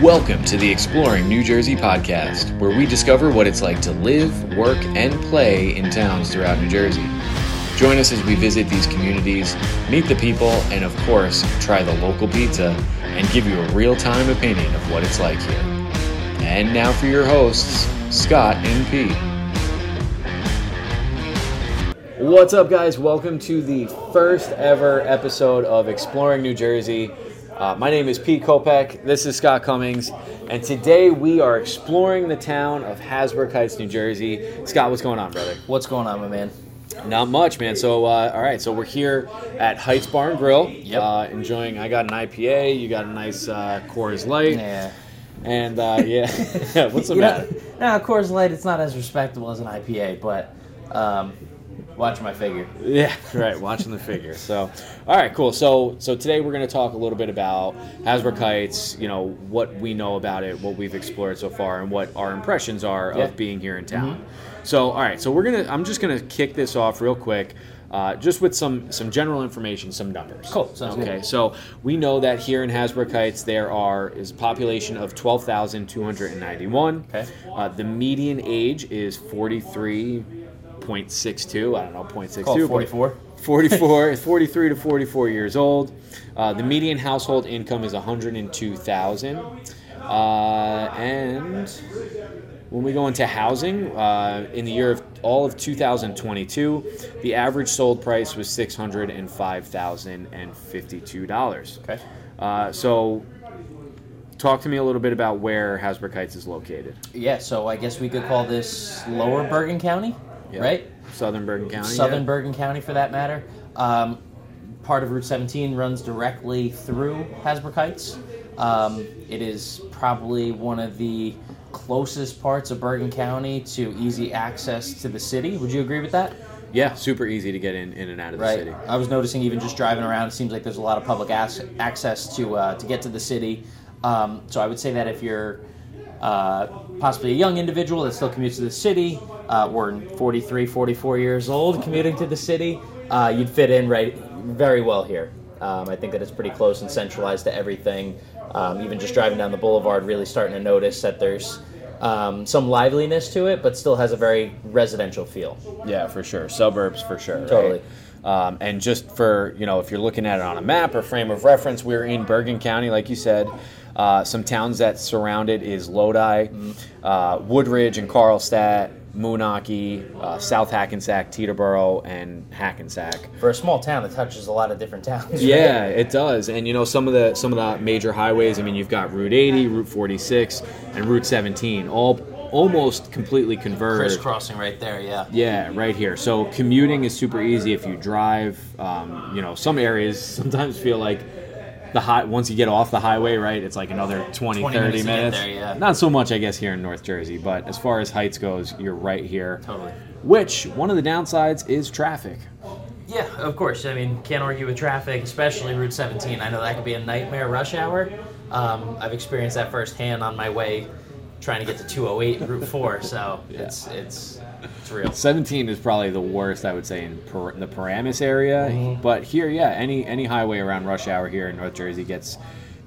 Welcome to the Exploring New Jersey podcast, where we discover what it's like to live, work, and play in towns throughout New Jersey. Join us as we visit these communities, meet the people, and of course, try the local pizza and give you a real time opinion of what it's like here. And now for your hosts, Scott and Pete. What's up, guys? Welcome to the first ever episode of Exploring New Jersey. Uh, my name is Pete Kopek. This is Scott Cummings, and today we are exploring the town of Hasbrouck Heights, New Jersey. Scott, what's going on, brother? What's going on, my man? Not much, man. So, uh, all right. So we're here at Heights Bar and Grill. Yep. Uh, enjoying. I got an IPA. You got a nice uh, Coors Light. Yeah. And uh, yeah, what's the You matter? know, now, Coors Light, it's not as respectable as an IPA, but um, watch my figure. Yeah, right. Watching the figure. So, all right, cool. So, so today we're going to talk a little bit about Hasbrouck Heights. You know what we know about it, what we've explored so far, and what our impressions are Yeah. of being here in town. So, all right. So we're gonna. I'm just gonna kick this off real quick. Uh, just with some some general information, some numbers. Cool, sounds good. okay, so we know that here in Hasbrouck Heights there are is a population of twelve thousand two hundred and ninety one. Okay. Uh, the median age is forty three point six two. I don't know, 0.62. Call it but- 44. 44, 43 to 44 years old. Uh, the median household income is 102,000. Uh, and when we go into housing, uh, in the year of all of 2022, the average sold price was $605,052. Okay. Uh, so, talk to me a little bit about where Hasbrouck Heights is located. Yeah, so I guess we could call this Lower Bergen County, Yeah. right? Southern Bergen County. Southern yeah? Bergen County, for that matter. Um, part of Route 17 runs directly through Hasbrouck Heights. Um, it is probably one of the closest parts of Bergen County to easy access to the city. Would you agree with that? Yeah, super easy to get in, in and out of the right. city. I was noticing even just driving around, it seems like there's a lot of public ac- access to uh, to get to the city. Um, so I would say that if you're uh, possibly a young individual that still commutes to the city, uh, or 43, 44 years old commuting to the city, uh, you'd fit in right very well here. Um, I think that it's pretty close and centralized to everything. Um, even just driving down the boulevard, really starting to notice that there's um, some liveliness to it, but still has a very residential feel. Yeah, for sure. Suburbs for sure. right? Totally. Um, and just for you know, if you're looking at it on a map or frame of reference, we're in Bergen County, like you said. Uh, some towns that surround it is Lodi, uh, Woodridge, and Carlstadt, Moonachie, uh, South Hackensack, Teterboro, and Hackensack. For a small town that touches a lot of different towns. right? Yeah, it does. And you know some of the some of the major highways. I mean, you've got Route 80, Route 46, and Route 17, all almost completely converged. crisscrossing right there. Yeah. Yeah, right here. So commuting is super easy if you drive. Um, you know, some areas sometimes feel like the high once you get off the highway, right? It's like another 20, 20 30 minutes minutes. there, yeah. Not so much, I guess, here in North Jersey, but as far as heights goes, you're right here. Totally. Which one of the downsides is traffic. Yeah, of course. I mean, can't argue with traffic, especially Route 17. I know that could be a nightmare rush hour. Um, I've experienced that firsthand on my way trying to get to 208 Route 4. So it's it's it's real. 17 is probably the worst, I would say, in per- the Paramus area. Mm-hmm. But here, yeah, any any highway around rush hour here in North Jersey gets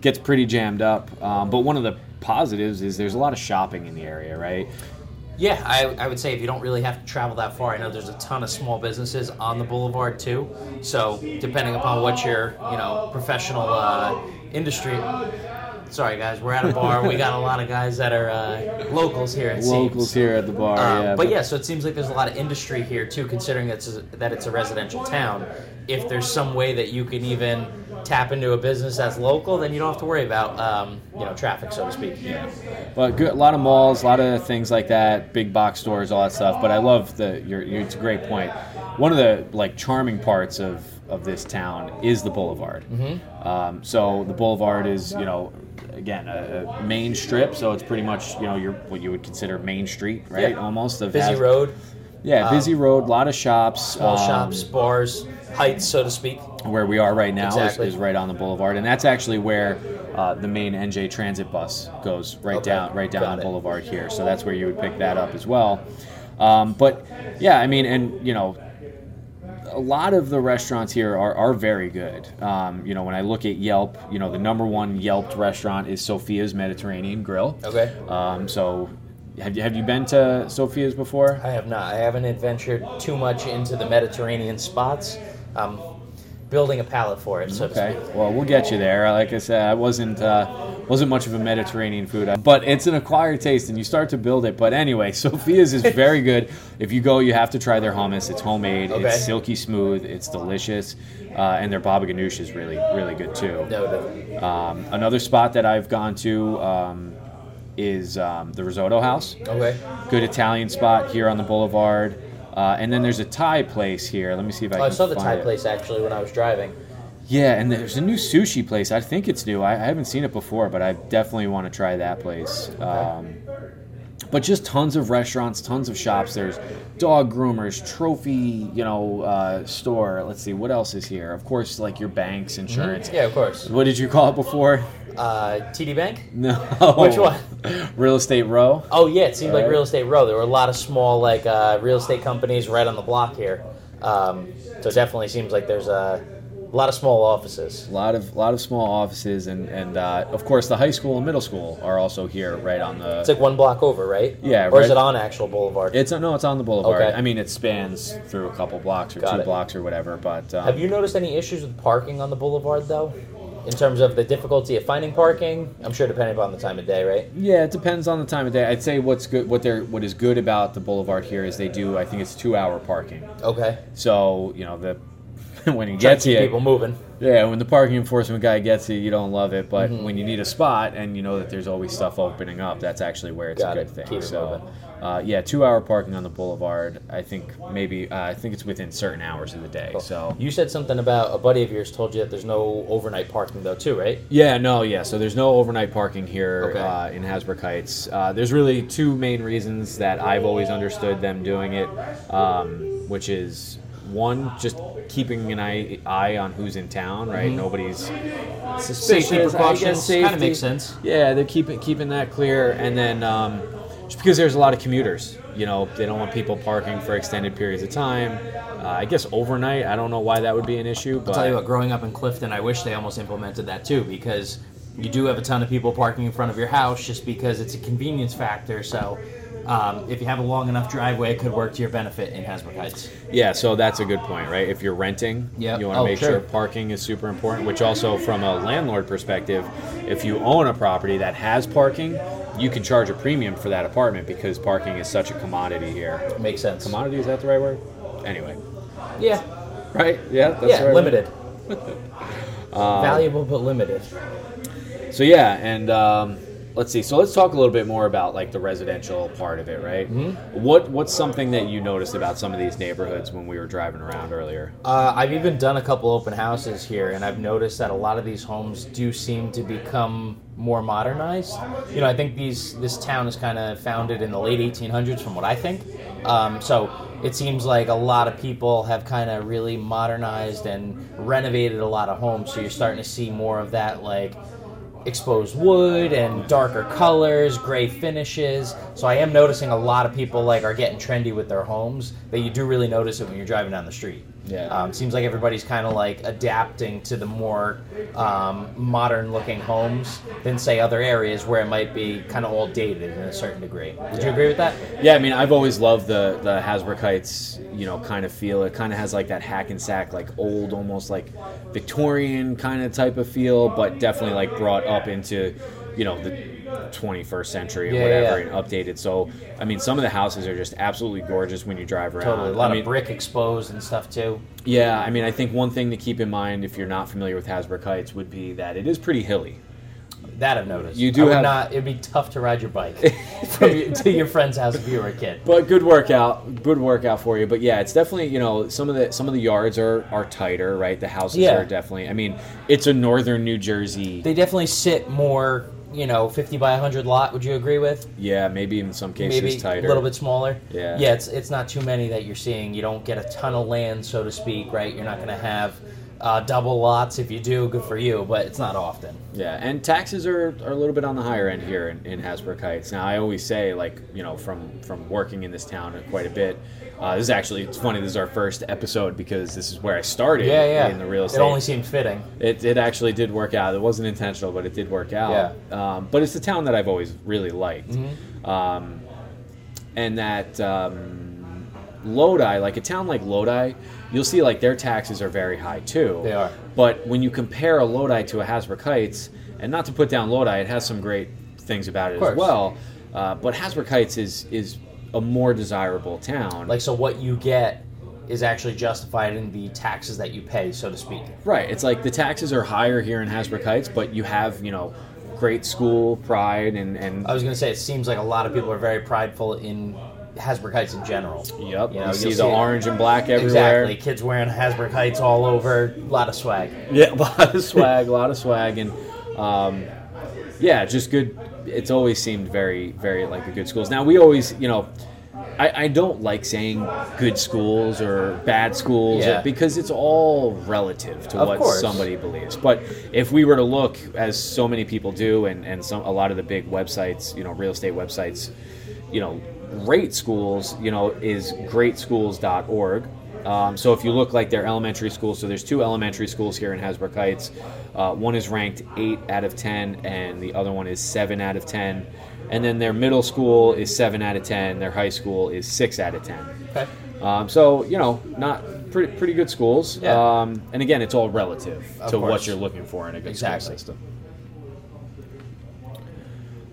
gets pretty jammed up. Um, but one of the positives is there's a lot of shopping in the area, right? Yeah, I, I would say if you don't really have to travel that far, I know there's a ton of small businesses on the boulevard too. So depending upon what your you know professional uh, industry. Sorry guys, we're at a bar. we got a lot of guys that are uh, locals here. It Locals seems. here at the bar, Um, yeah. but yeah, so it seems like there's a lot of industry here too, considering that it's a, that it's a residential town. If there's some way that you can even tap into a business that's local, then you don't have to worry about um, you know traffic, so to speak. Yeah. But good, a lot of malls, a lot of things like that, big box stores, all that stuff. But I love the. Your, your, it's a great point. One of the like charming parts of of this town is the boulevard. Mm-hmm. Um, so the boulevard is you know again a, a main strip, so it's pretty much you know your what you would consider Main Street, right? Yeah. Almost a Busy Has- road, Yeah, busy road, a lot of shops. small um, shops, bars, heights, so to speak. where we are right now is, Exactly. is right on the boulevard, and that's actually where uh, the main NJ Transit bus goes right Okay, down right down got the it. boulevard here. So that's where you would pick that up as well. Um, but yeah, I mean, and you know, a lot of the restaurants here are, are very good. Um, you know, when I look at Yelp, you know, the number one Yelped restaurant is Sophia's Mediterranean Grill. Okay. Um, so, have you have you been to Sophia's before? I have not. I haven't adventured too much into the Mediterranean spots. Um, building a palate for it, so Okay. Well, we'll get you there. Like I said, I wasn't uh, wasn't much of a Mediterranean food, but it's an acquired taste, and you start to build it. But anyway, Sophia's is very good. If you go, you have to try their hummus. It's homemade. Okay. It's silky smooth. It's delicious, uh, and their baba ganoush is really really good too. Noted. Um, another spot that I've gone to um, is um, the Risotto House. Okay. Good Italian spot here on the Boulevard. Uh, and then there's a Thai place here. Let me see if I Oh, can I saw the Thai it. place actually when I was driving. Yeah, and there's a new sushi place. I think it's new. I, I haven't seen it before, but I definitely want to try that place. Um, but just tons of restaurants, tons of shops. There's dog groomers, trophy, you know, uh, store. Let's see, what else is here? Of course, like your banks, insurance. Yeah, of course. What did you call it before? Uh, TD Bank. No. Which one? Real Estate Row. Oh yeah, it seemed like real estate row. There were a lot of small like uh, real estate companies right on the block here. Um, so it definitely seems like there's a lot of small offices. A lot of lot of small offices, and and uh, of course the high school and middle school are also here, right on the. It's like one block over, right? Yeah, Or is it on actual Boulevard? It's no, it's on the boulevard. Okay. I mean, it spans through a couple blocks or Got two it. blocks or whatever. But um, Have you noticed any issues with parking on the Boulevard though? In terms of the difficulty of finding parking, I'm sure depending upon the time of day, right? Yeah, it depends on the time of day. I'd say what's good, what they're, what is good about the boulevard here is they do. I think it's two hour parking. Okay. So you know the when he gets you, people moving. yeah, when the parking enforcement guy gets you, you don't love it. But Mm-hmm. when you need a spot and you know that there's always stuff opening up, that's actually where it's Got a it. good thing. Keep it so. Moving. Uh, yeah, two-hour parking on the boulevard. I think maybe uh, I think it's within certain hours of the day. So You said something about a buddy of yours told you that there's no overnight parking though, too, right? Yeah, no, yeah. So there's no overnight parking here Okay. uh, in Hasbrouck Heights. Uh, there's really two main reasons that I've always understood them doing it, um, which is one, just keeping an eye, eye on who's in town, right? Nobody's suspicious. Safety I guess precautions kind of makes sense. Yeah, they're keeping keeping that clear, and then um, just because there's a lot of commuters, you know, they don't want people parking for extended periods of time. Uh, I guess overnight, I don't know why that would be an issue, but I'll tell you what, growing up in Clifton, I wish they almost implemented that too because you do have a ton of people parking in front of your house just because it's a convenience factor. So um, if you have a long enough driveway, it could work to your benefit in Hasbrouck Heights. Yeah, so that's a good point, right? If you're renting, Yep. you want to Oh, make sure. sure parking is super important, which also from a landlord perspective, if you own a property that has parking, you can charge a premium for that apartment because parking is such a commodity here. Makes sense. Commodity, is that the right word? Anyway, Yeah. right? Yeah, that's yeah, right limited. Valuable but limited. So yeah, and um, let's see. So let's talk a little bit more about like the residential part of it, right? Mm-hmm. What What's something that you noticed about some of these neighborhoods when we were driving around earlier? Uh, I've even done a couple open houses here, and I've noticed that a lot of these homes do seem to become more modernized. You know, I think these this town is kind of founded in the late 1800s, from what I think. Um, so it seems like a lot of people have kind of really modernized and renovated a lot of homes. So you're starting to see more of that, like exposed wood and darker colors, gray finishes. So I am noticing a lot of people like are getting trendy with their homes. That you do really notice it when you're driving down the street. Yeah. Um, seems like everybody's kind of like adapting to the more um, modern-looking homes than say other areas where it might be kind of all dated in a certain degree. Would you agree with that? Yeah, I mean, I've always loved the the Hasbrouck Heights, you know, kind of feel. It kind of has like that Hackensack, like old, almost like Victorian kind of type of feel, but definitely like brought up into, you know, the 21st century or Yeah, whatever yeah. and updated. So, I mean, some of the houses are just absolutely gorgeous when you drive around. Totally. A lot I mean, of brick exposed and stuff too. Yeah, I mean, I think one thing to keep in mind if you're not familiar with Hasbrouck Heights would be that it is pretty hilly. That I've noticed. You do have- not. It'd be tough to ride your bike from to your friend's house if you were a kid. But good workout, good workout for you. But yeah, it's definitely you know some of the some of the yards are are tighter, right? The houses Yeah. are definitely. I mean, it's a northern New Jersey. They definitely sit more. You know, 50 by 100 lot. Would you agree with? yeah, maybe in some cases maybe tighter. a little bit smaller. Yeah. Yeah, it's it's not too many that you're seeing. You don't get a ton of land, so to speak, right? You're not going to have uh, double lots. If you do, good for you, but it's not often. Yeah, and taxes are, are a little bit on the higher end here in, in Hasbrouck Heights. Now, I always say, like, you know, from from working in this town quite a bit, Uh, this is actually it's funny. This is our first episode because this is where I started Yeah, yeah. in the real estate, It only seemed fitting. It, it actually did work out. It wasn't intentional, but it did work out. Um, but it's a town that I've always really liked. Mm-hmm. Um, and that um, Lodi, like a town like Lodi, you'll see like their taxes are very high too. They are. But when you compare a Lodi to a Hasbrouck Heights, and not to put down Lodi, it has some great things about it as well. Uh, but Hasbrouck Heights is is a more desirable town. Like, so what you get is actually justified in the taxes that you pay, so to speak. Right. It's like the taxes are higher here in Hasbrouck Heights, but you have, you know, great school pride and, and I was going to say, it seems like a lot of people are very prideful in Hasbrouck Heights in general. yep. You, You know, see the see it. orange and black everywhere. Exactly. Kids wearing Hasbrouck Heights all over. A lot of swag. Yeah, a lot of swag, a lot of swag, and um, yeah, just good. It's always seemed very, very like a good schools. Now we always, you know, I, I don't like saying good schools or bad schools Yeah. because it's all relative to Of what course. somebody believes. But if we were to look, as so many people do, and and some a lot of the big websites, you know, real estate websites, you know, rate schools, you know, is greatschools.org. Um, so if you look like their elementary schools, so there's two elementary schools here in Hasbrouck Heights. Uh, one is ranked eight out of ten, and the other one is seven out of ten. And then their middle school is seven out of ten. Their high school is six out of ten. Okay. Um, so you know, not pretty pretty good schools. Yeah. Um, and again, it's all relative Of to what you're looking for in a good Exactly. school system.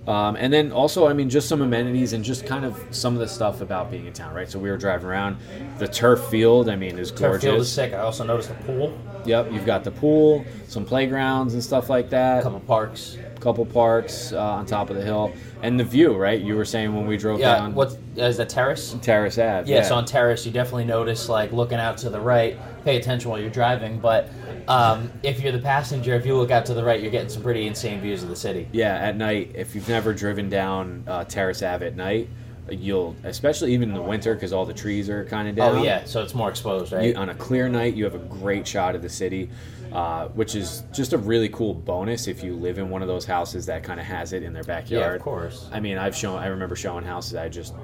Um, and then also, I mean, just some amenities and just kind of some of the stuff about being in town, right? So we were driving around. The turf field, I mean, is Turf gorgeous. field is sick. I also noticed a pool, Yep, you've got the pool, some playgrounds and stuff like that. a couple parks. couple parks uh, on top of the hill, and the view, right? You were saying when we drove down. Yeah. down What is that terrace? Terrace Ave. Yes, on terrace, you definitely notice like looking out to the right. Pay attention while you're driving, but um, if you're the passenger, if you look out to the right, you're getting some pretty insane views of the city. Yeah, at night, if you've never driven down uh, Terrace Ave at night, you'll, especially even in the winter, because all the trees are kind of down. Oh yeah, so it's more exposed, right? You, on a clear night, you have a great shot of the city, uh, which is just a really cool bonus if you live in one of those houses that kind of has it in their backyard. yeah, of course. I mean, I've shown. I remember showing houses. I just.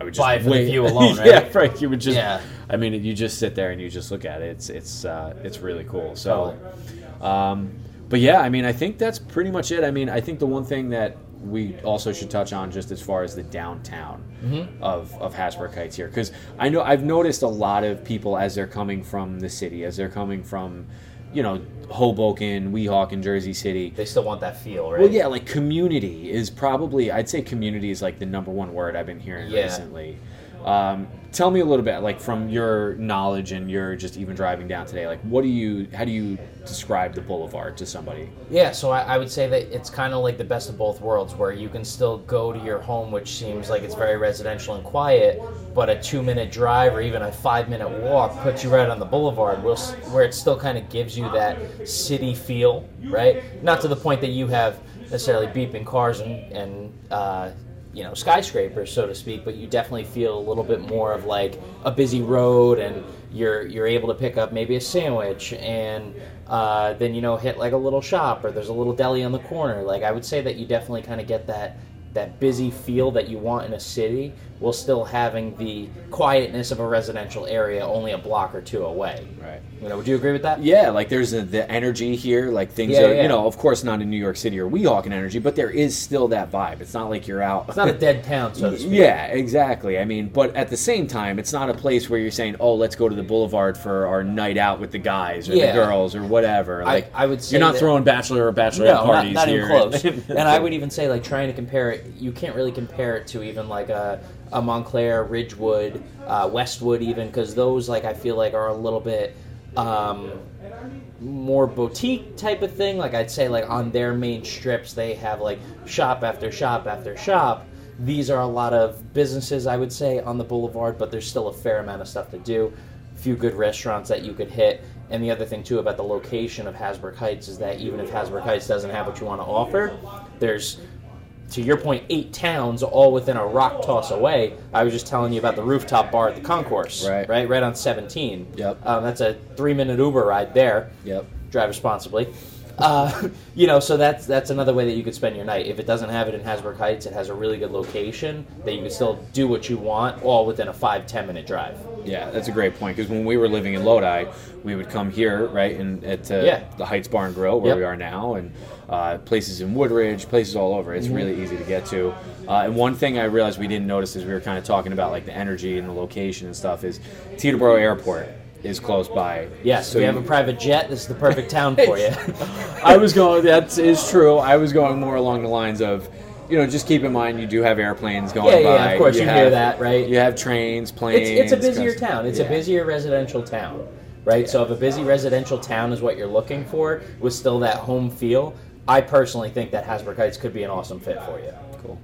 I would just Buy it for the view alone, right? yeah, right. You would just. Yeah. I mean, you just sit there and you just look at it. It's it's uh, it's really cool. So, um, but yeah, I mean, I think that's pretty much it. I mean, I think the one thing that we also should touch on, just as far as the downtown Mm-hmm. of of Hasbrouck Heights here, because I know I've noticed a lot of people as they're coming from the city, as they're coming from, you know, Hoboken, Weehawken, Jersey City. They still want that feel, right? Well, yeah, like community is probably I'd say community is like the number one word I've been hearing Yeah. recently. Um, tell me a little bit, like from your knowledge and your just even driving down today, like what do you, how do you describe the boulevard to somebody? Yeah, so I, I would say that it's kind of like the best of both worlds, where you can still go to your home, which seems like it's very residential and quiet, but a two-minute drive or even a five-minute walk puts you right on the boulevard, where it still kind of gives you that city feel, right? Not to the point that you have necessarily beeping cars and and uh, you know skyscrapers, so to speak, but you definitely feel a little bit more of like a busy road, and you're you're able to pick up maybe a sandwich and uh, then you know hit like a little shop or there's a little deli on the corner. Like I would say that you definitely kind of get that that busy feel that you want in a city while still having the quietness of a residential area only a block or two away. Right. You know, would you agree with that? Yeah, like there's a, the energy here, like things Yeah, are, yeah. you know, of course not in New York City or Weehawken energy, but there is still that vibe. It's not like you're out. It's not a dead town, so to speak. Yeah, exactly. I mean, but at the same time, it's not a place where you're saying, "Oh, let's go to the boulevard for our night out with the guys or Yeah. the girls or whatever." Like, I would say you're not throwing bachelor or bachelorette No, not, parties not here. even close. and I would even say, like, trying to compare it, you can't really compare it to even like a, a Montclair, Ridgewood, uh, Westwood, even because those, like, I feel like are a little bit um, more boutique type of thing. Like, I'd say, like, on their main strips, they have like shop after shop after shop. These are a lot of businesses, I would say, on the boulevard, but there's still a fair amount of stuff to do. A few good restaurants that you could hit. And the other thing too about the location of Hasbrouck Heights is that even if Hasbrouck Heights doesn't have what you want to offer, there's to your point, eight towns all within a rock toss away. I was just telling you about the rooftop bar at the concourse, Right. right, right on 17. Yep. Um, that's a three-minute Uber ride there. Yep. Drive responsibly. Uh, you know, so that's that's another way that you could spend your night. If it doesn't have it in Hasbrouck Heights, it has a really good location that you can still do what you want, all within a five ten minute drive. Yeah, that's a great point because when we were living in Lodi, we would come here, right, and at uh, Yeah. the Heights Bar and Grill where Yep. we are now, and uh, places in Woodridge, places all over. Mm-hmm. It's really easy to get to. Uh, and one thing I realized we didn't notice as we were kind of talking about like the energy and the location and stuff is Teterboro Airport is close by. Yes, so you have you- a private jet, this is the perfect town for you. I was going. That is true. I was going more along the lines of, you know, just keep in mind you do have airplanes going Yeah, by. yeah, of course, you hear have- that, right? You have trains, planes. it's it's a busier town. It's yeah. a busier residential town, right? So if a busy residential town is what you're looking for, with still that home feel, I personally think that Hasbrouck Heights could be an awesome fit for you. Cool.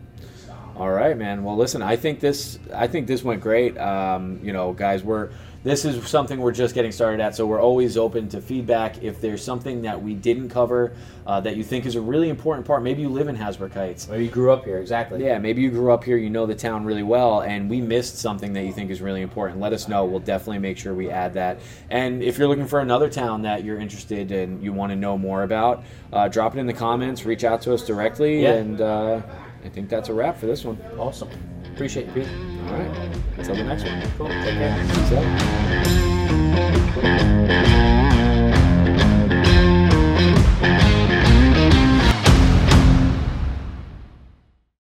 All right, man. Well, listen, I think this I think this went great. Um, you know, guys, we're this is something we're just getting started at, so we're always open to feedback. If there's something that we didn't cover uh, that you think is a really important part, maybe you live in Hasbrouck Heights. Maybe you grew up here, exactly. Yeah, maybe you grew up here, you know the town really well, and we missed something that you think is really important. Let us know. We'll definitely make sure we add that. And if you're looking for another town that you're interested in, you want to know more about, uh, drop it in the comments, reach out to us directly, Yeah. and uh, I think that's a wrap for this one. Awesome. Appreciate you, Pete. All right. Until the next one. Cool. Take care. Peace out.